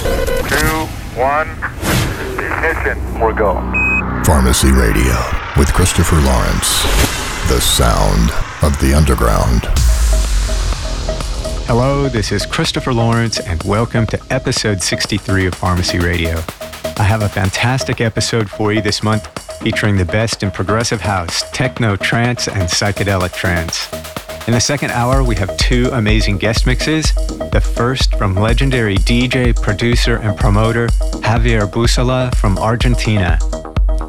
two, one. Ignition. We're go. Pharmacy Radio with Christopher Lawrence. The sound of the underground. Hello, this is Christopher Lawrence, and welcome to episode 63 of Pharmacy Radio. I have a fantastic episode for you this month featuring the best in progressive house, techno, trance, and psychedelic trance. In the second hour, we have two amazing guest mixes. The first from legendary DJ, producer, and promoter Javier Bussola from Argentina.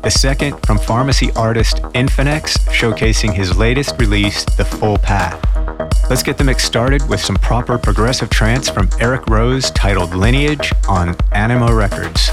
The second from pharmacy artist INFINX, showcasing his latest release, The Full Path. Let's get the mix started with some proper progressive trance from Eric Rose titled Lineage on Animo Records.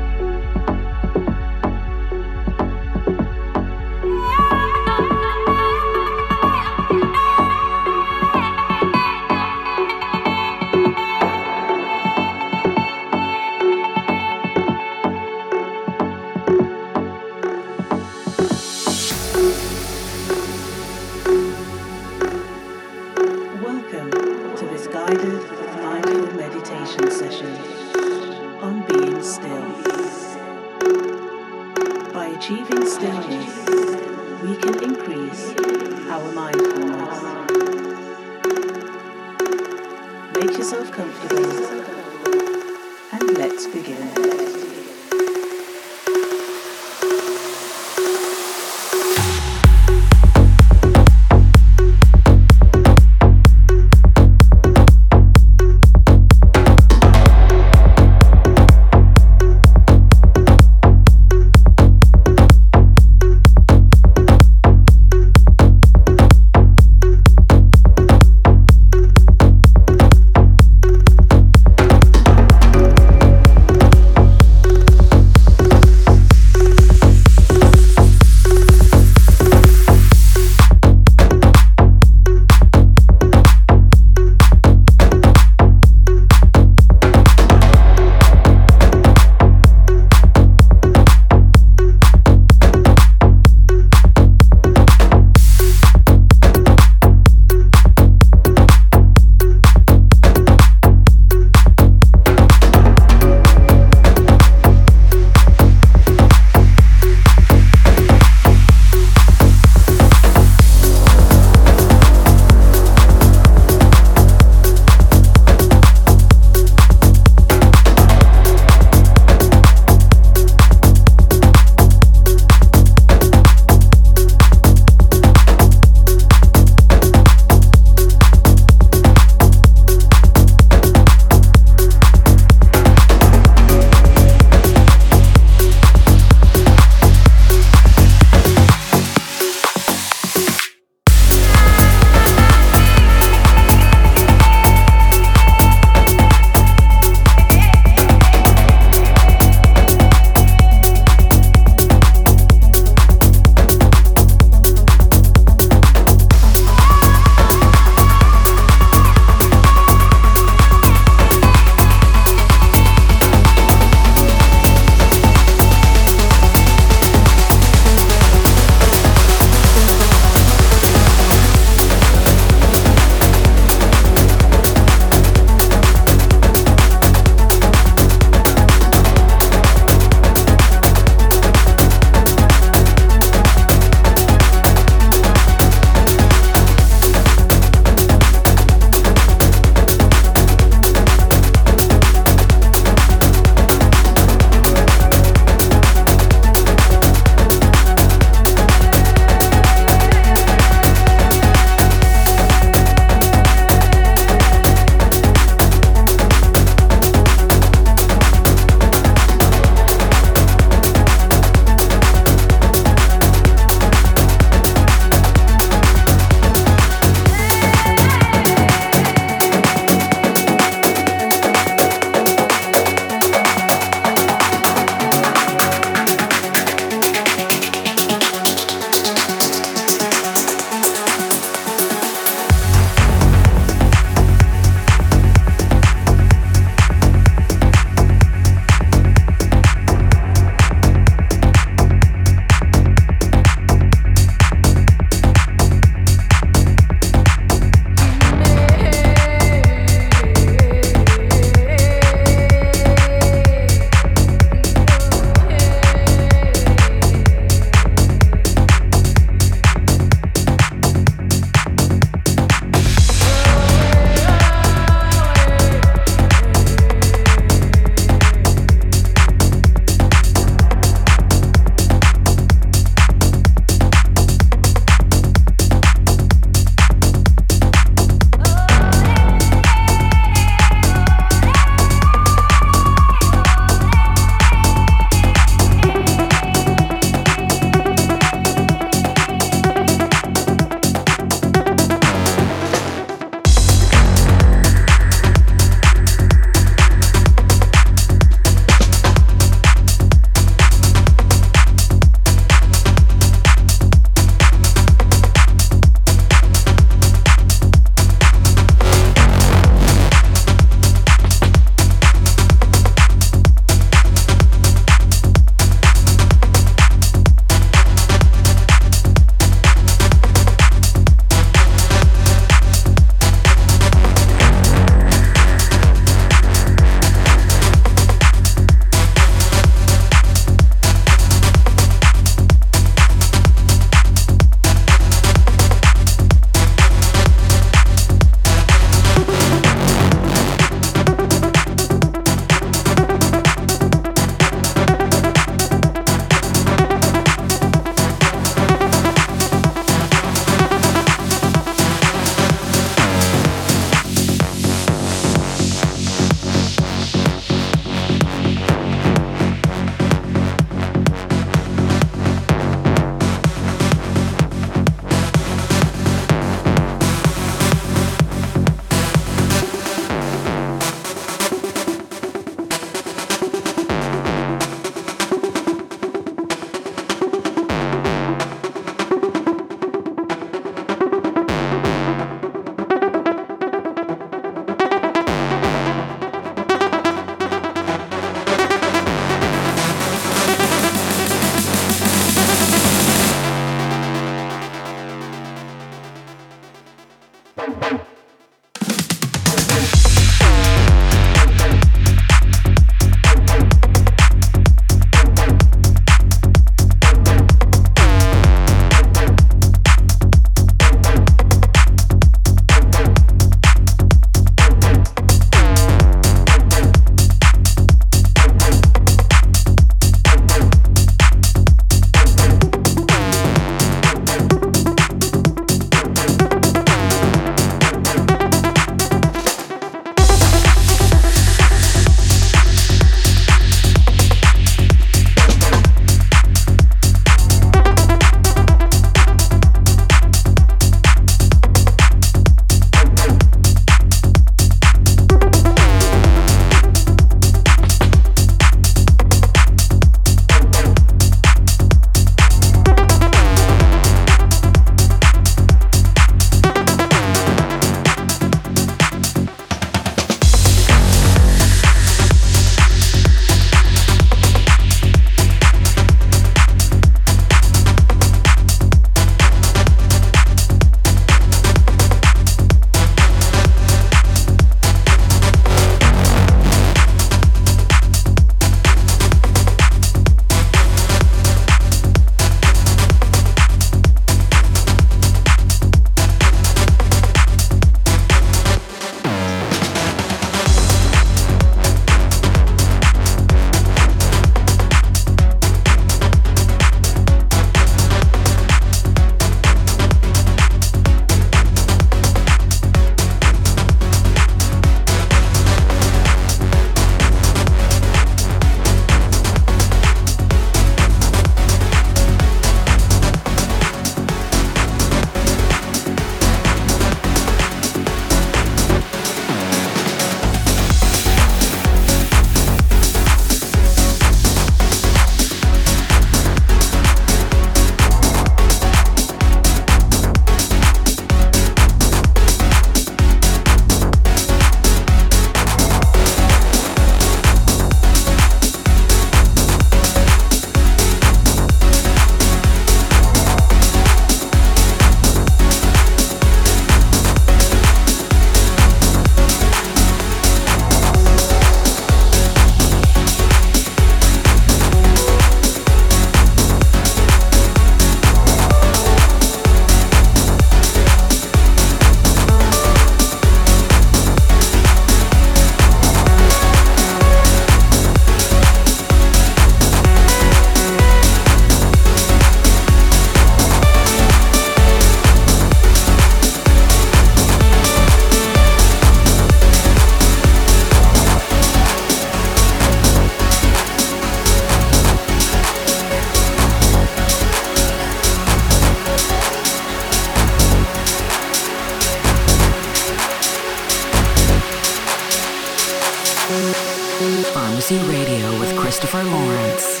Radio with Christopher Lawrence.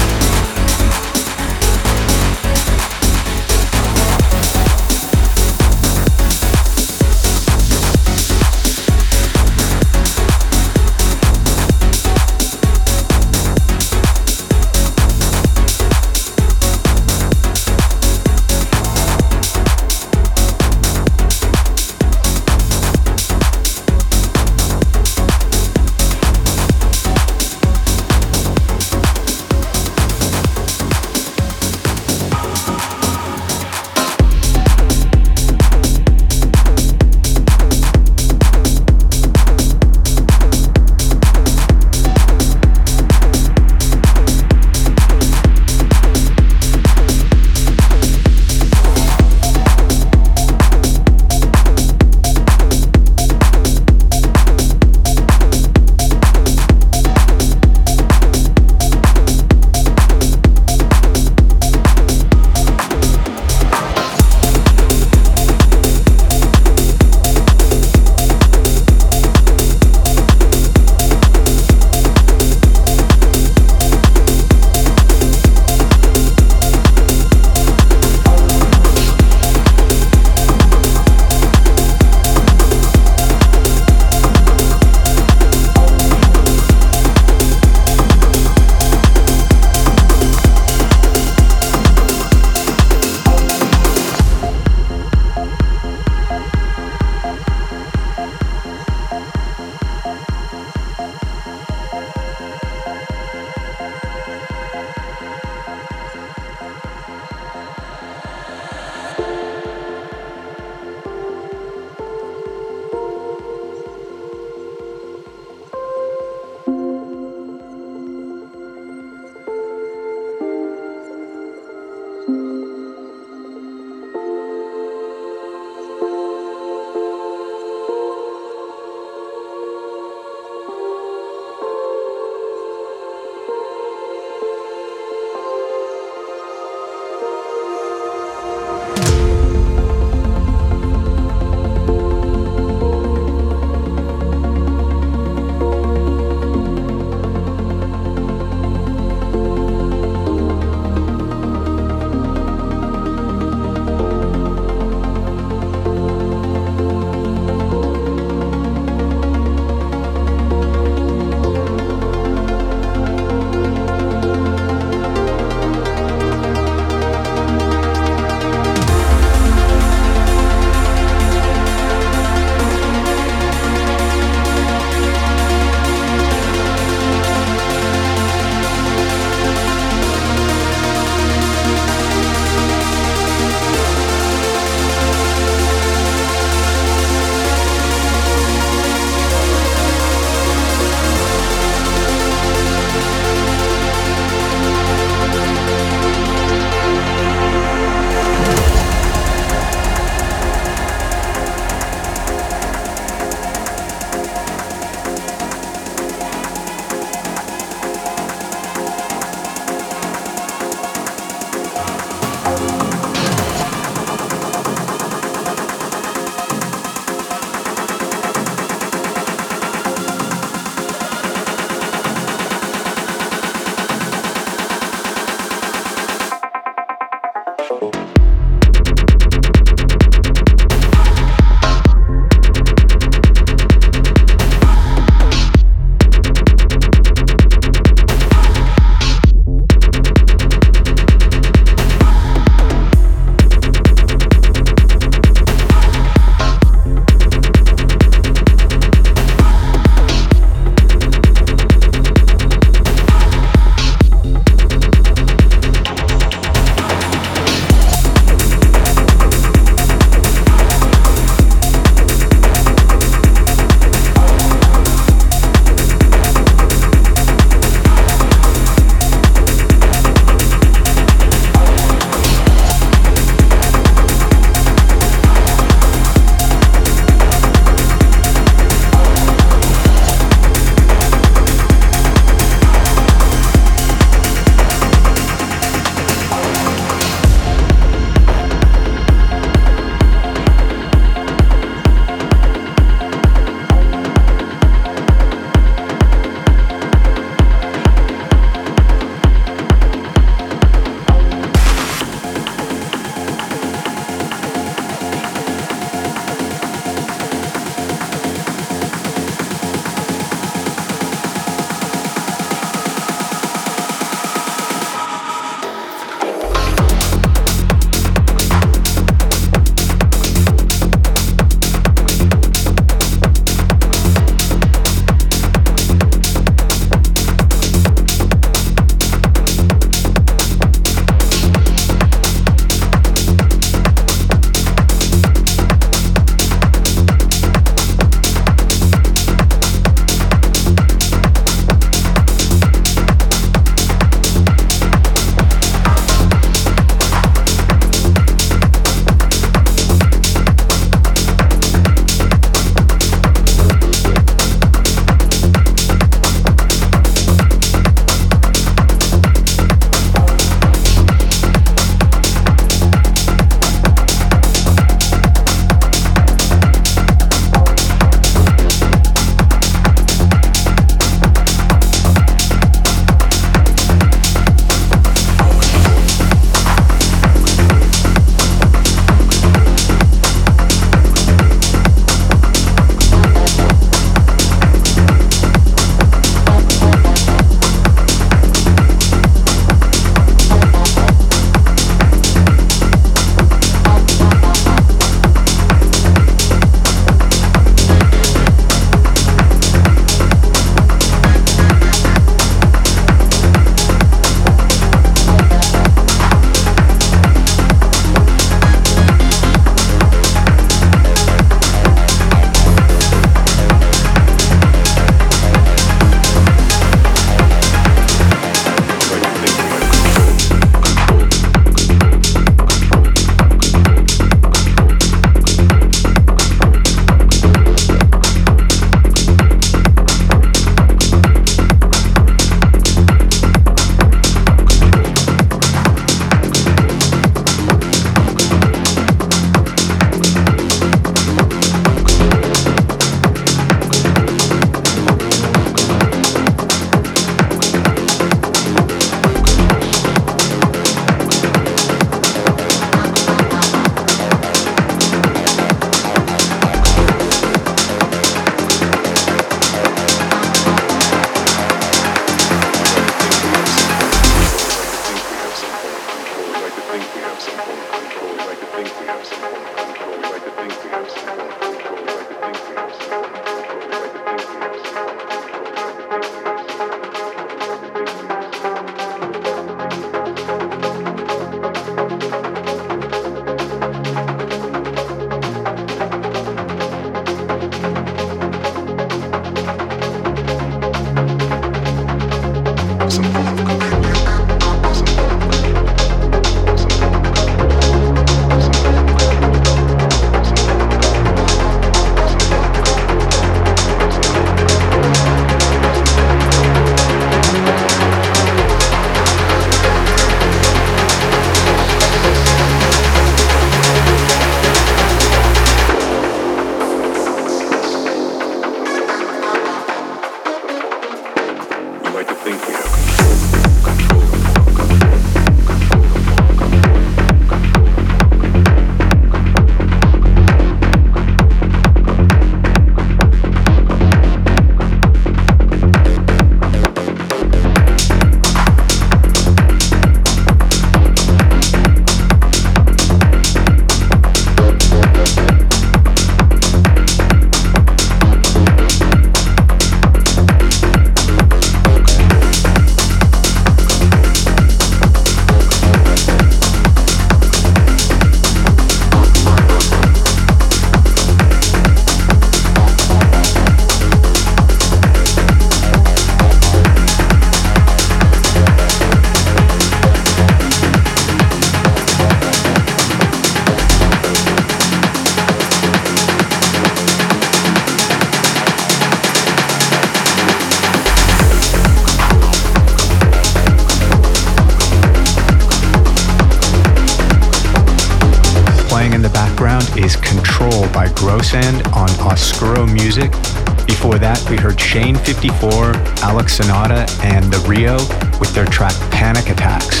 Shane 54, Alex Sonata, and The Rio with their track Panic Attacks.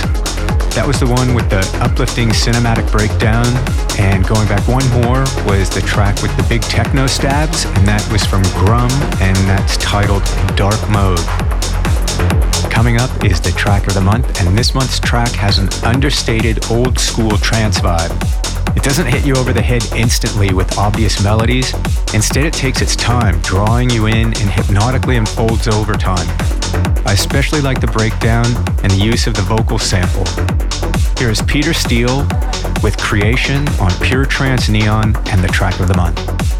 That was the one with the uplifting cinematic breakdown. And going back one more was the track with the big techno stabs, and that was from Grum, and that's titled Dark Mode. Coming up is the track of the month, and this month's track has an understated old school trance vibe. It doesn't hit you over the head instantly with obvious melodies. Instead, it takes its time, drawing you in and hypnotically unfolds over time. I especially like the breakdown and the use of the vocal sample. Here is Peter Steele with Creation on Pure Trance Neon and the track of the month.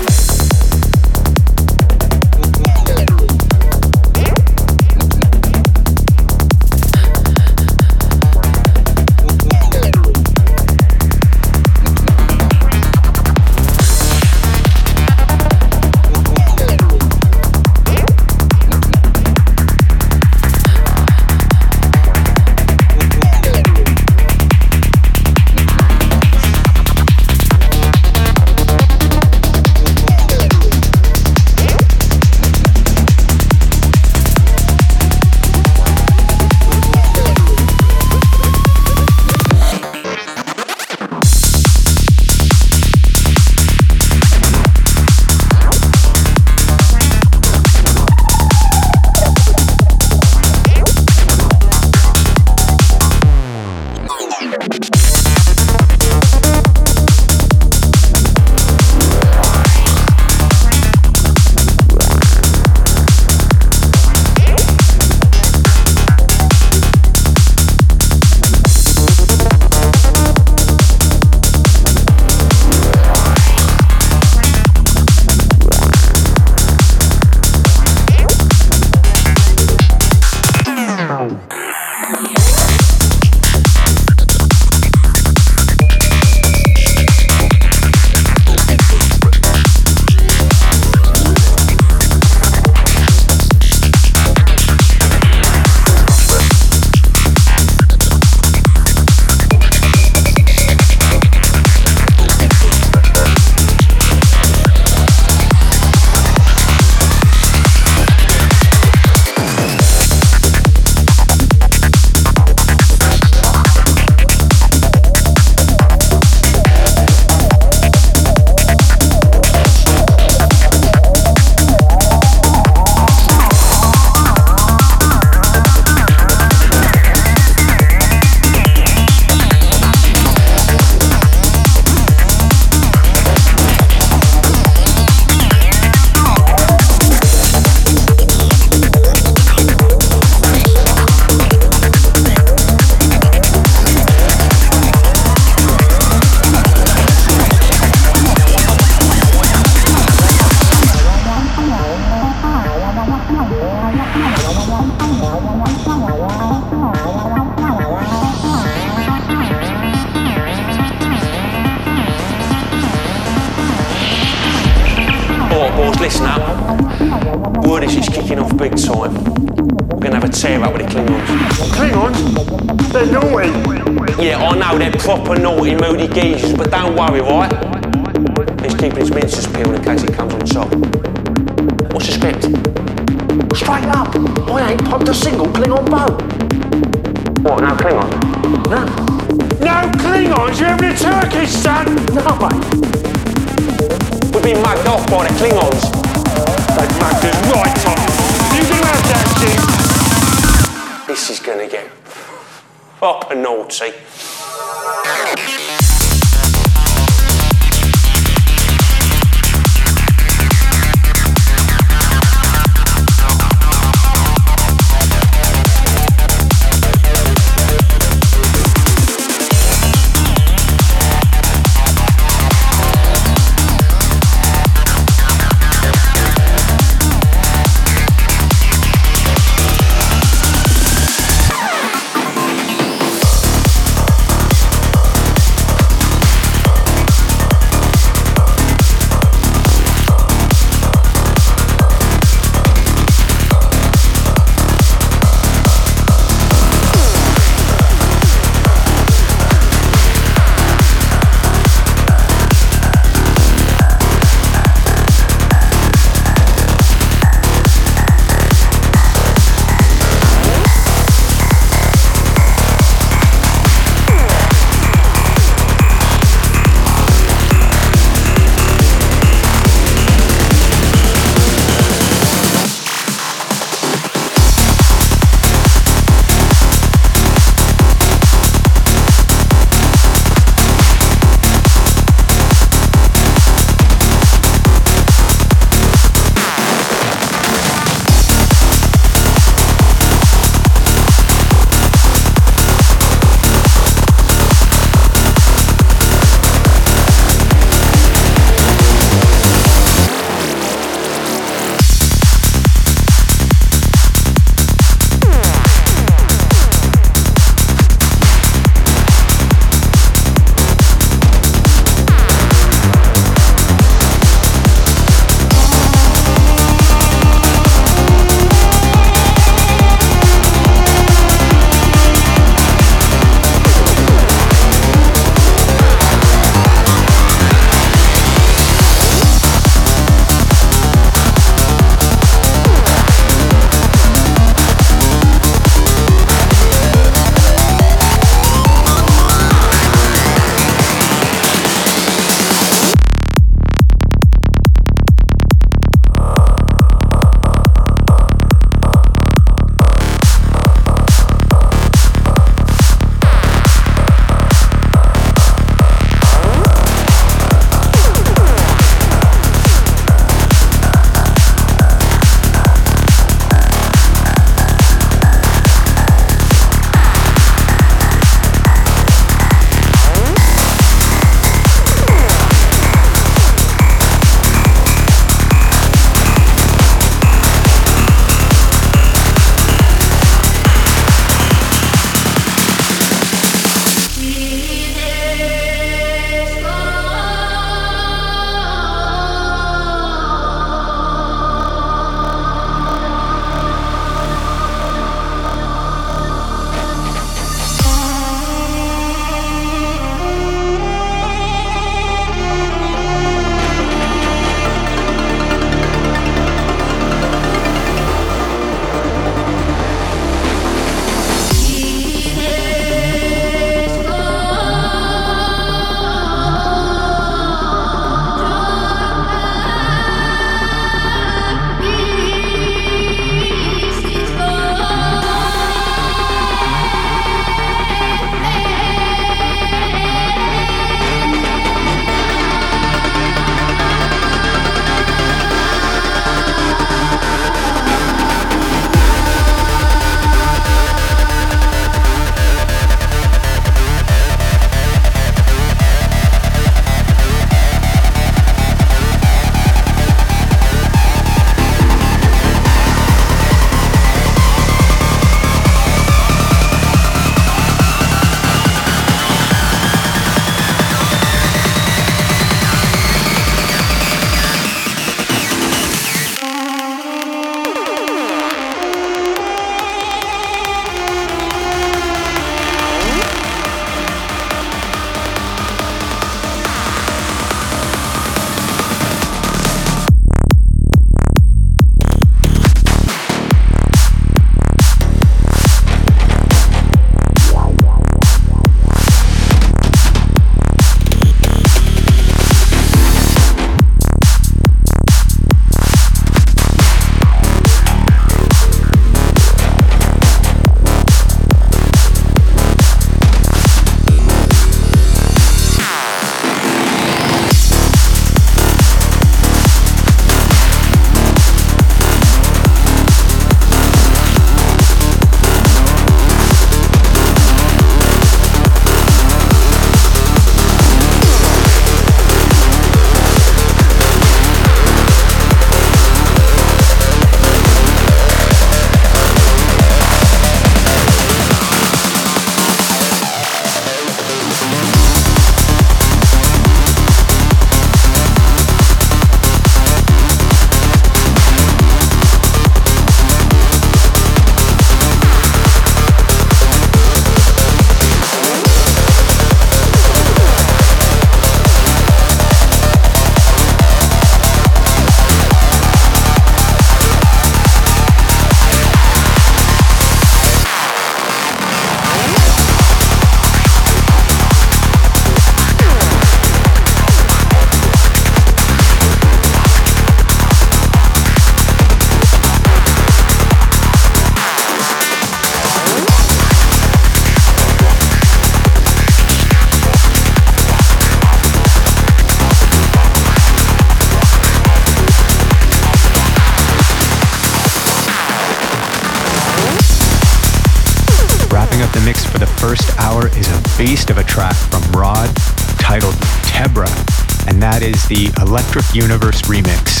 Electric Universe remix.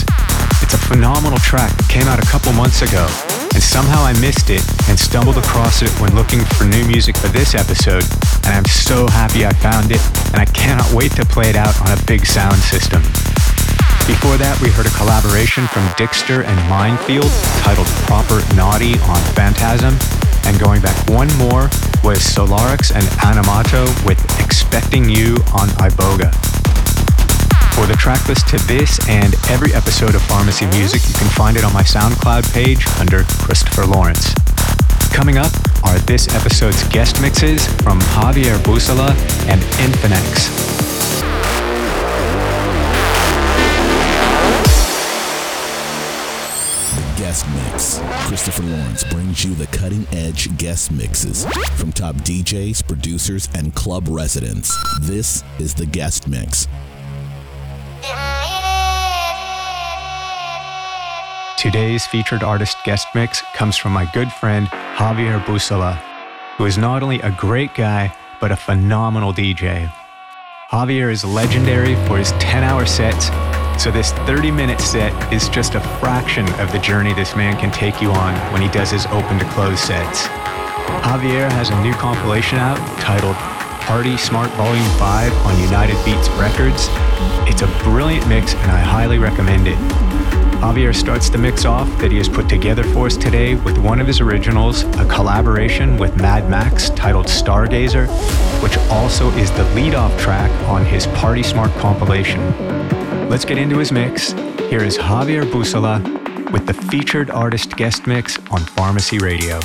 It's a phenomenal track that came out a couple months ago, and somehow I missed it and stumbled across it when looking for new music for this episode, and I'm so happy I found it, and I cannot wait to play it out on a big sound system. Before that, we heard a collaboration from Dickster and Mindfield titled Proper Naughty on Phantasm. And going back one more was Solarix and Animato with Expecting You on Iboga. For the tracklist to this and every episode of Pharmacy Music, you can find it on my SoundCloud page under Christopher Lawrence. Coming up are this episode's guest mixes from Javier Bussola and INFINX. The Guest mix. Christopher Lawrence brings you the cutting edge guest mixes from top DJs, producers, and club residents. This is the guest mix. Today's featured artist guest mix comes from my good friend Javier Bussola, who is not only a great guy, but a phenomenal DJ. Javier is legendary for his 10 hour sets so this 30 minute set is just a fraction of the journey this man can take you on when he does his open to close sets. Javier has a new compilation out titled Party Smart Volume 5 on United Beats Records. It's a brilliant mix and I highly recommend it. Javier starts the mix off that he has put together for us today with one of his originals, a collaboration with Mad Maxx titled Stargazer, which also is the lead-off track on his Party Smart compilation. Let's get into his mix. Here is Javier Bussola with the featured artist guest mix on Pharmacy Radio.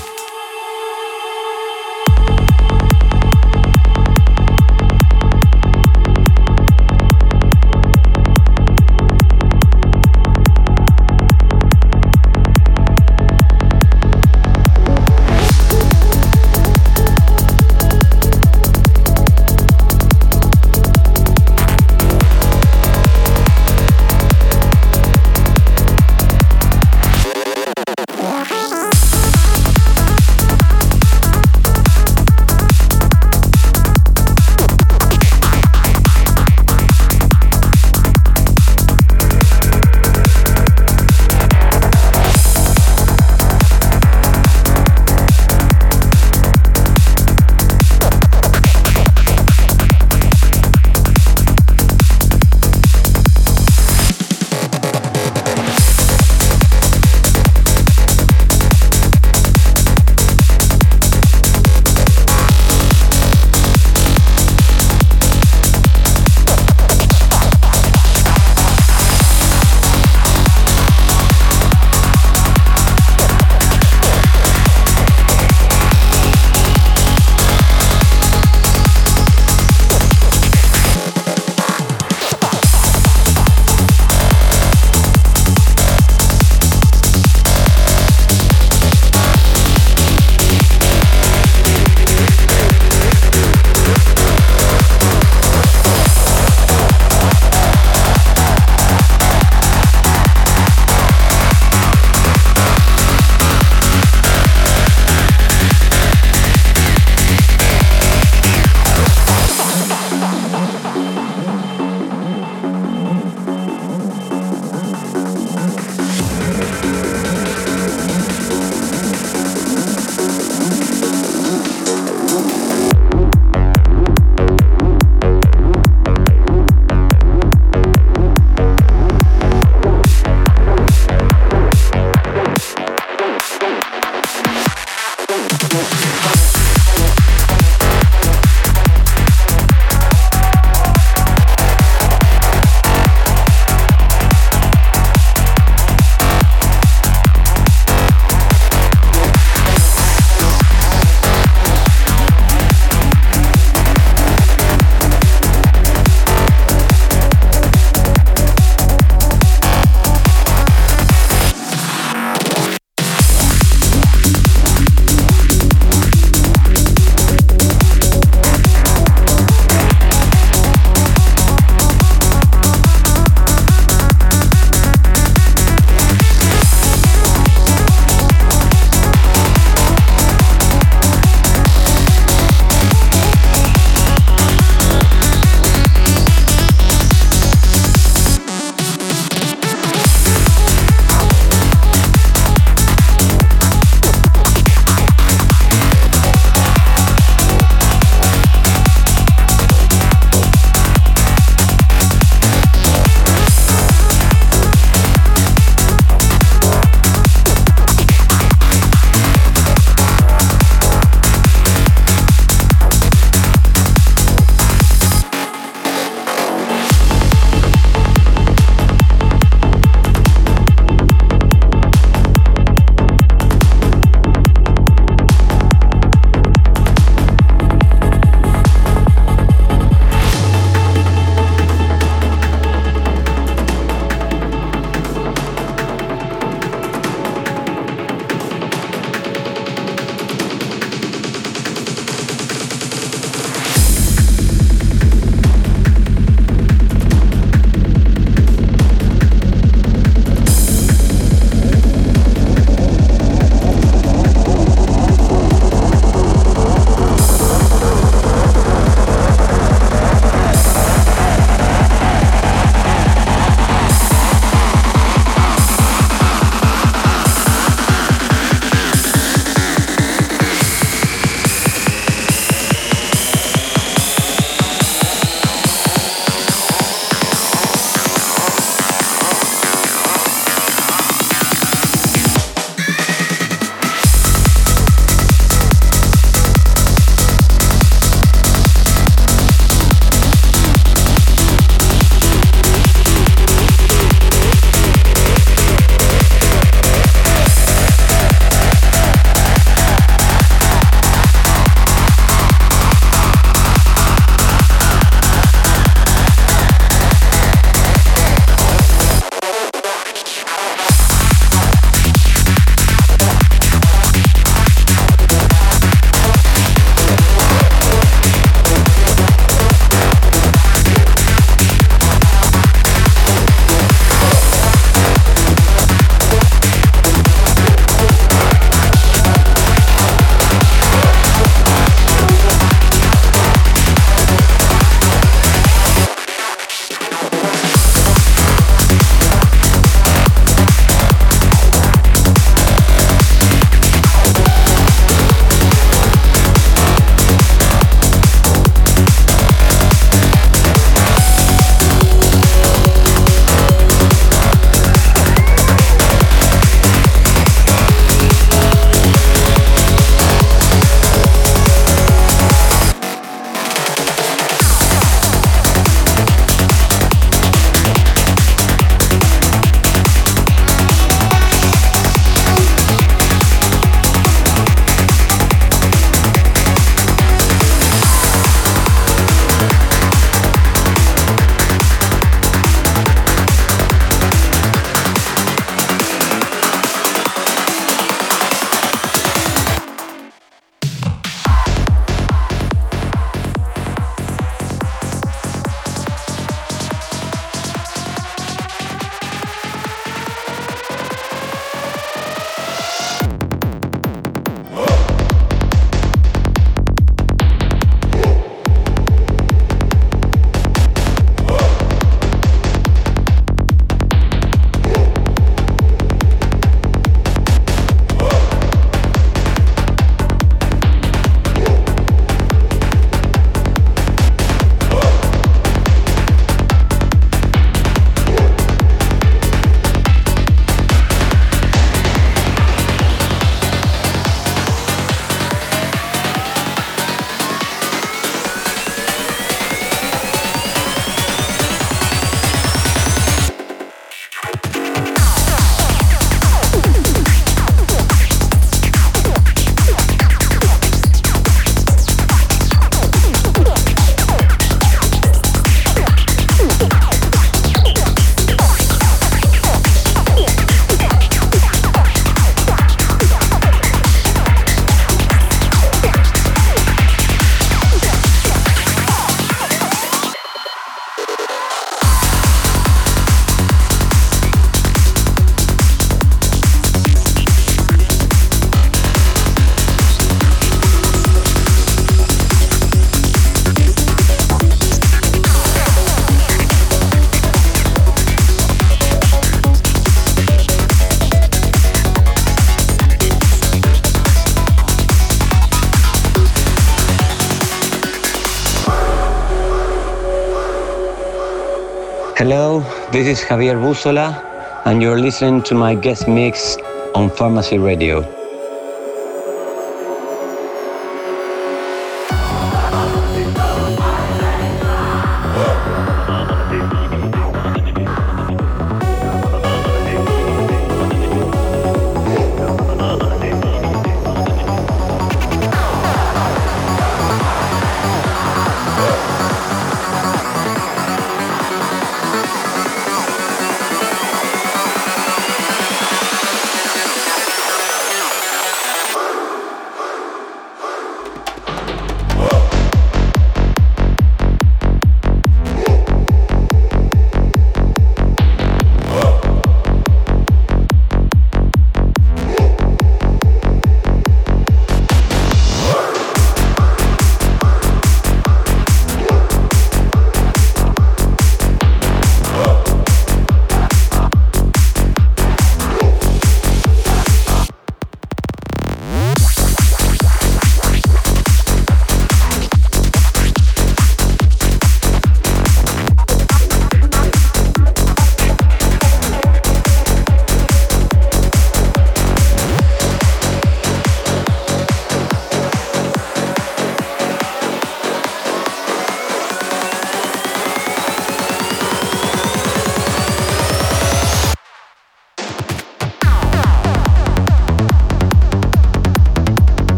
Hello, this is Javier Bussola, and you're listening to my guest mix on Pharmacy Radio.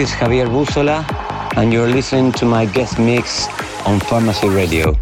Is Javier Bussola, and you're listening to my guest mix on Pharmacy Radio.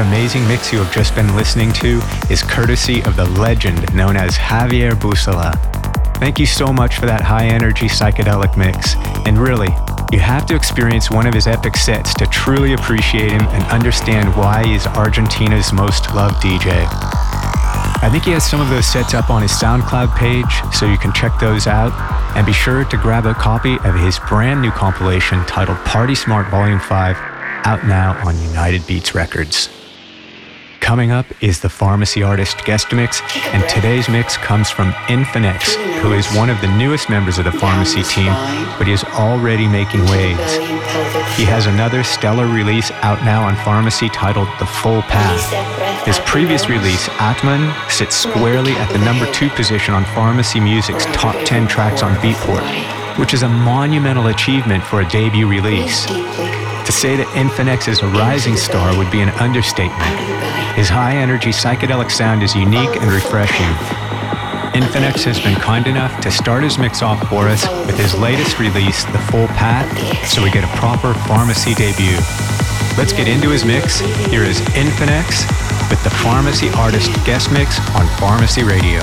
Amazing mix you have just been listening to is courtesy of the legend known as Javier Bussola. Thank you so much for that high energy psychedelic mix. And really, you have to experience one of his epic sets to truly appreciate him and understand why he's Argentina's most loved DJ. I think he has some of those sets up on his SoundCloud page, so you can check those out. And be sure to grab a copy of his brand new compilation titled Party Smart Volume 5, out now on United Beats Records. Coming up is the pharmacy artist guest mix, and today's mix comes from INFINX, who is one of the newest members of the pharmacy team, but he is already making waves. He has another stellar release out now on pharmacy titled The Full Path. His previous release, Atman, sits squarely at the number two position on pharmacy music's top 10 tracks on Beatport, which is a monumental achievement for a debut release. To say that INFINX is a rising star would be an understatement. His high energy psychedelic sound is unique and refreshing. INFINX has been kind enough to start his mix off for us with his latest release, The Full Path, so we get a proper pharmacy debut. Let's get into his mix. Here is INFINX with the Pharmacy Artist guest mix on Pharmacy Radio.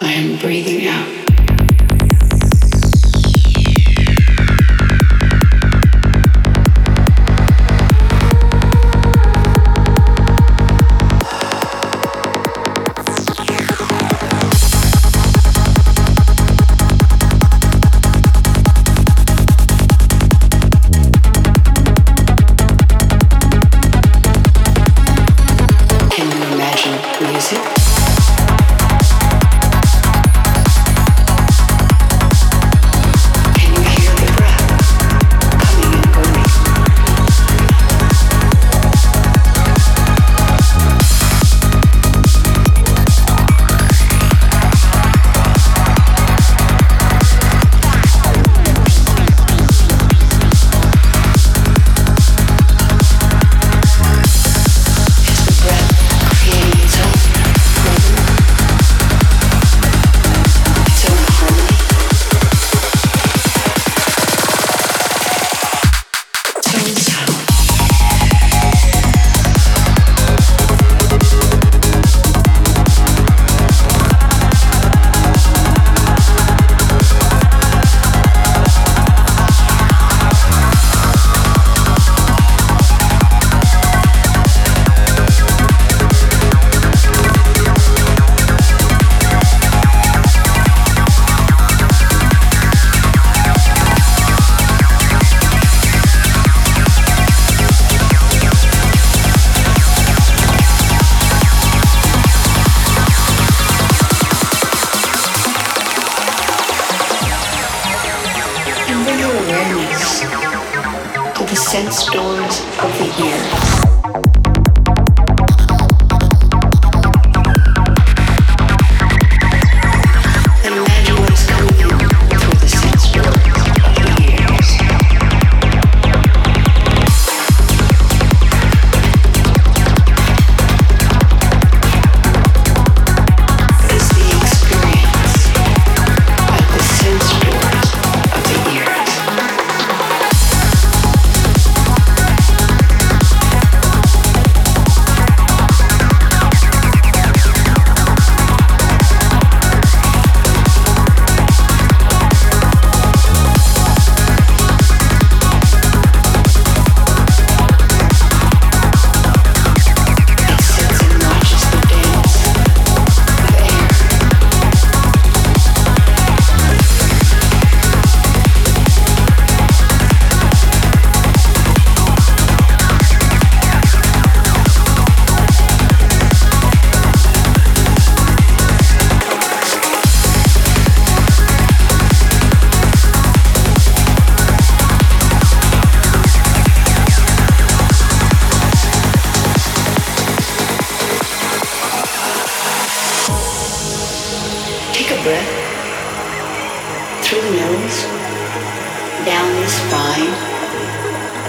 I am breathing out.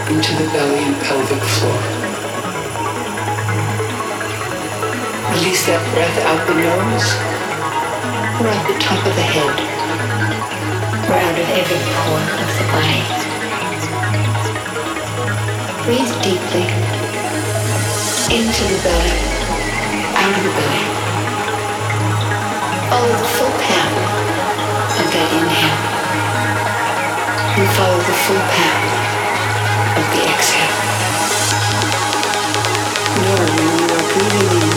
into the belly and pelvic floor. Release that breath out the nose or out the top of the head or out of every pore of the body. Breathe deeply into the belly, out of the belly. Follow the full path of that inhale and follow the full path with the exhale. Knowing you are breathing in.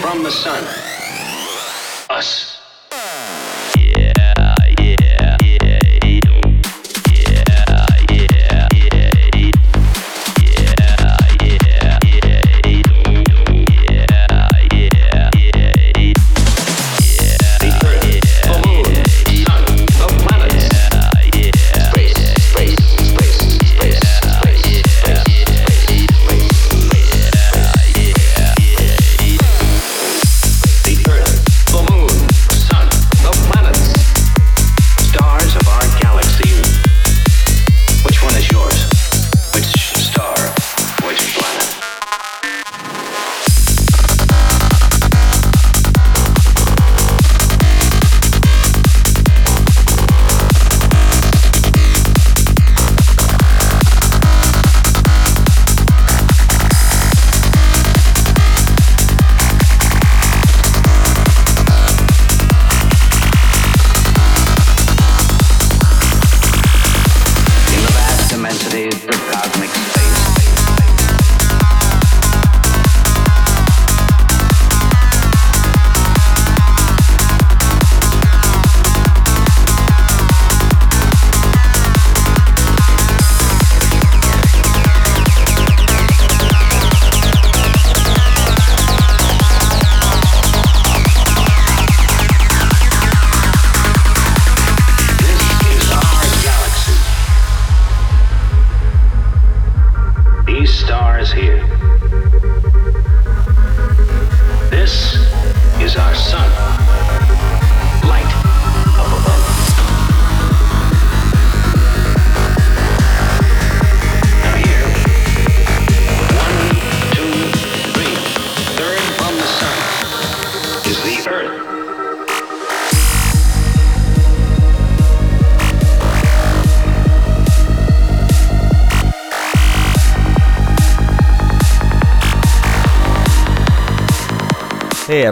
from the sun. Us.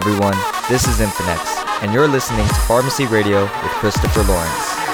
Everyone, this is INFINX, and you're listening to Pharmacy Radio with Christopher Lawrence.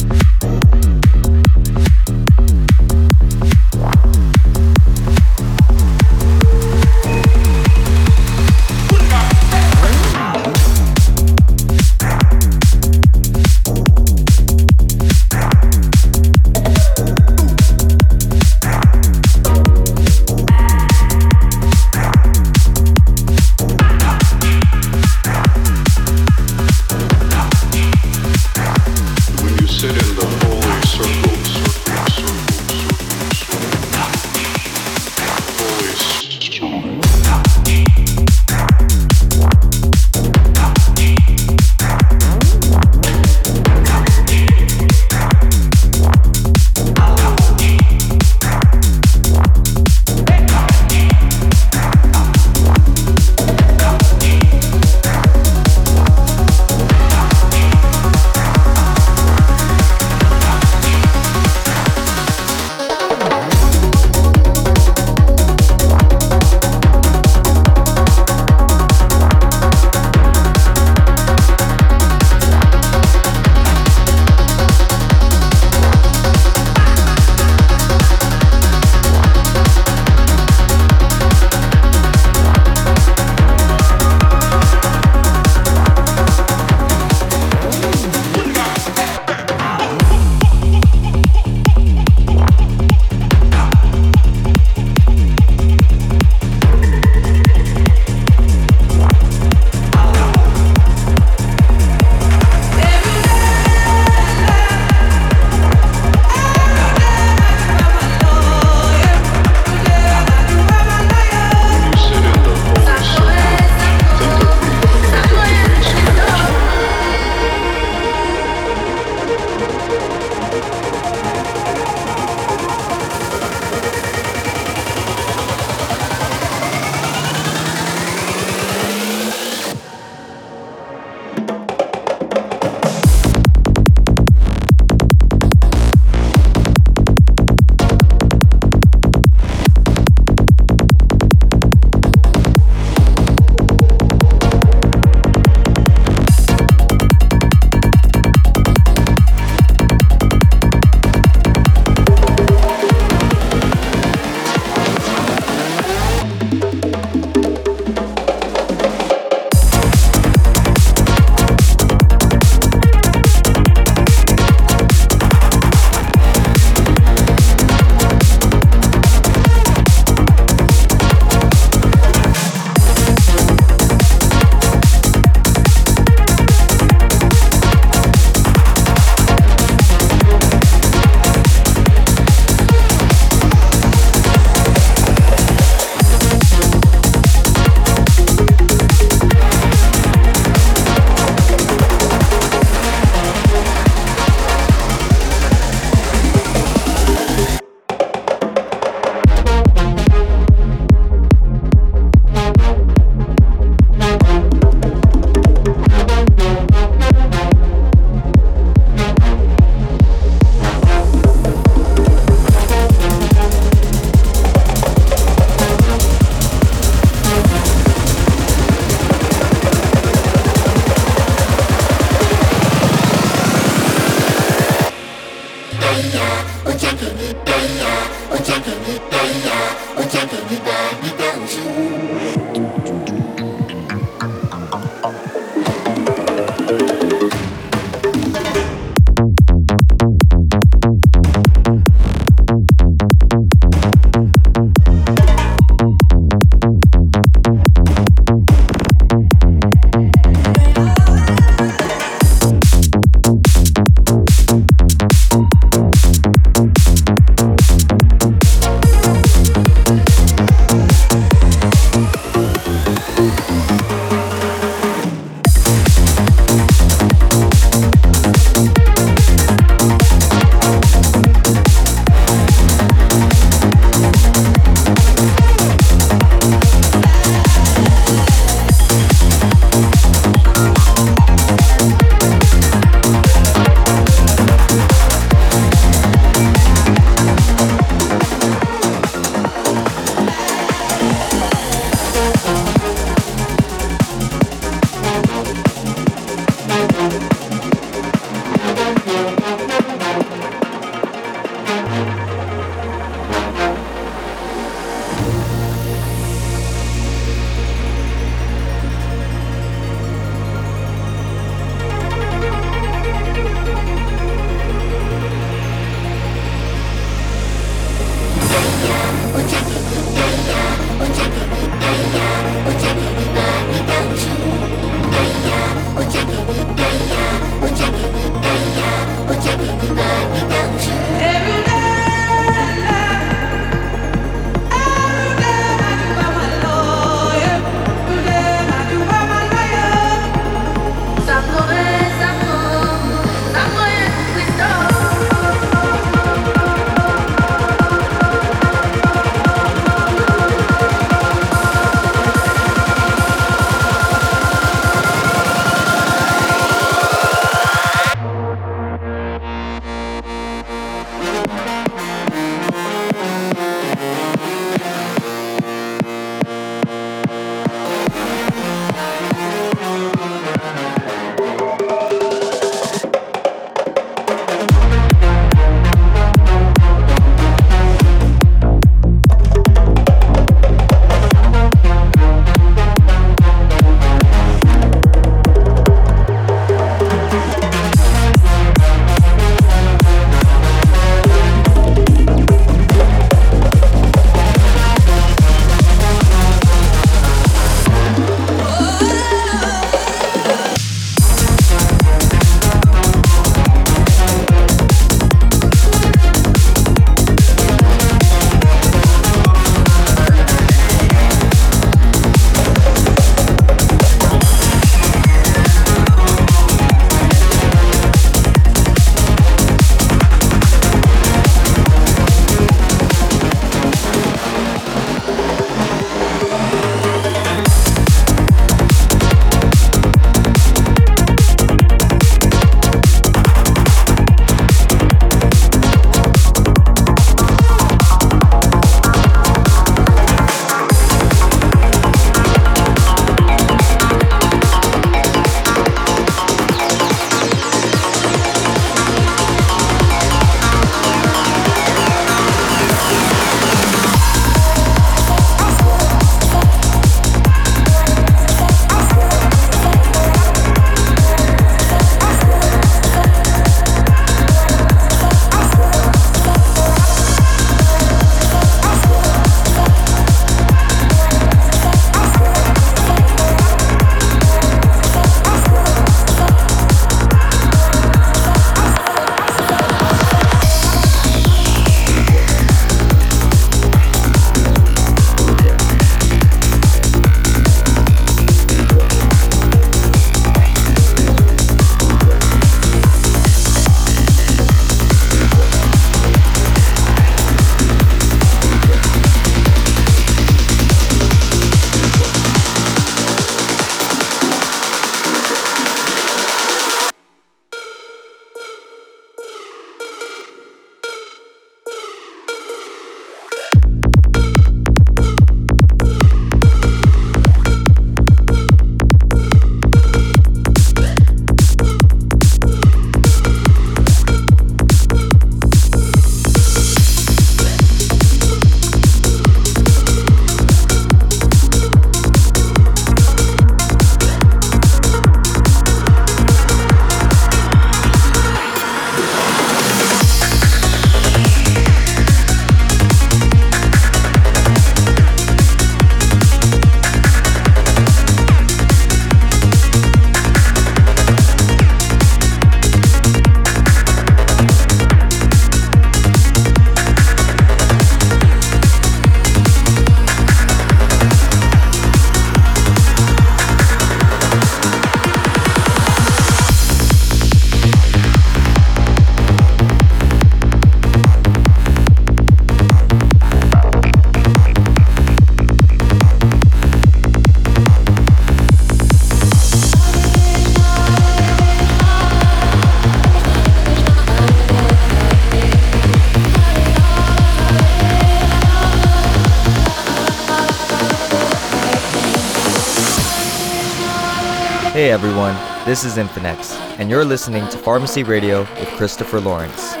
Everyone, this is INFINX, and you're listening to Pharmacy Radio with Christopher Lawrence.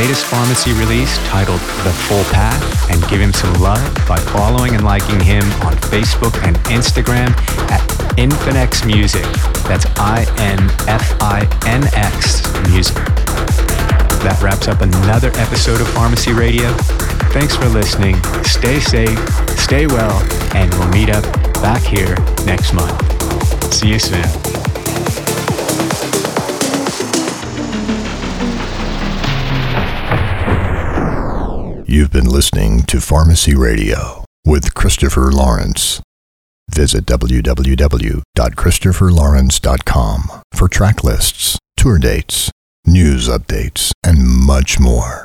Latest pharmacy release titled The Full Path and give him some love by following and liking him on Facebook and Instagram at INFINX Music. That's I N F I N X Music. That wraps up another episode of Pharmacy Radio. Thanks for listening. Stay safe, stay well, and we'll meet up back here next month. See you soon. You've been listening to Pharmacy Radio with Christopher Lawrence. Visit www.christopherlawrence.com for track lists, tour dates, news updates, and much more.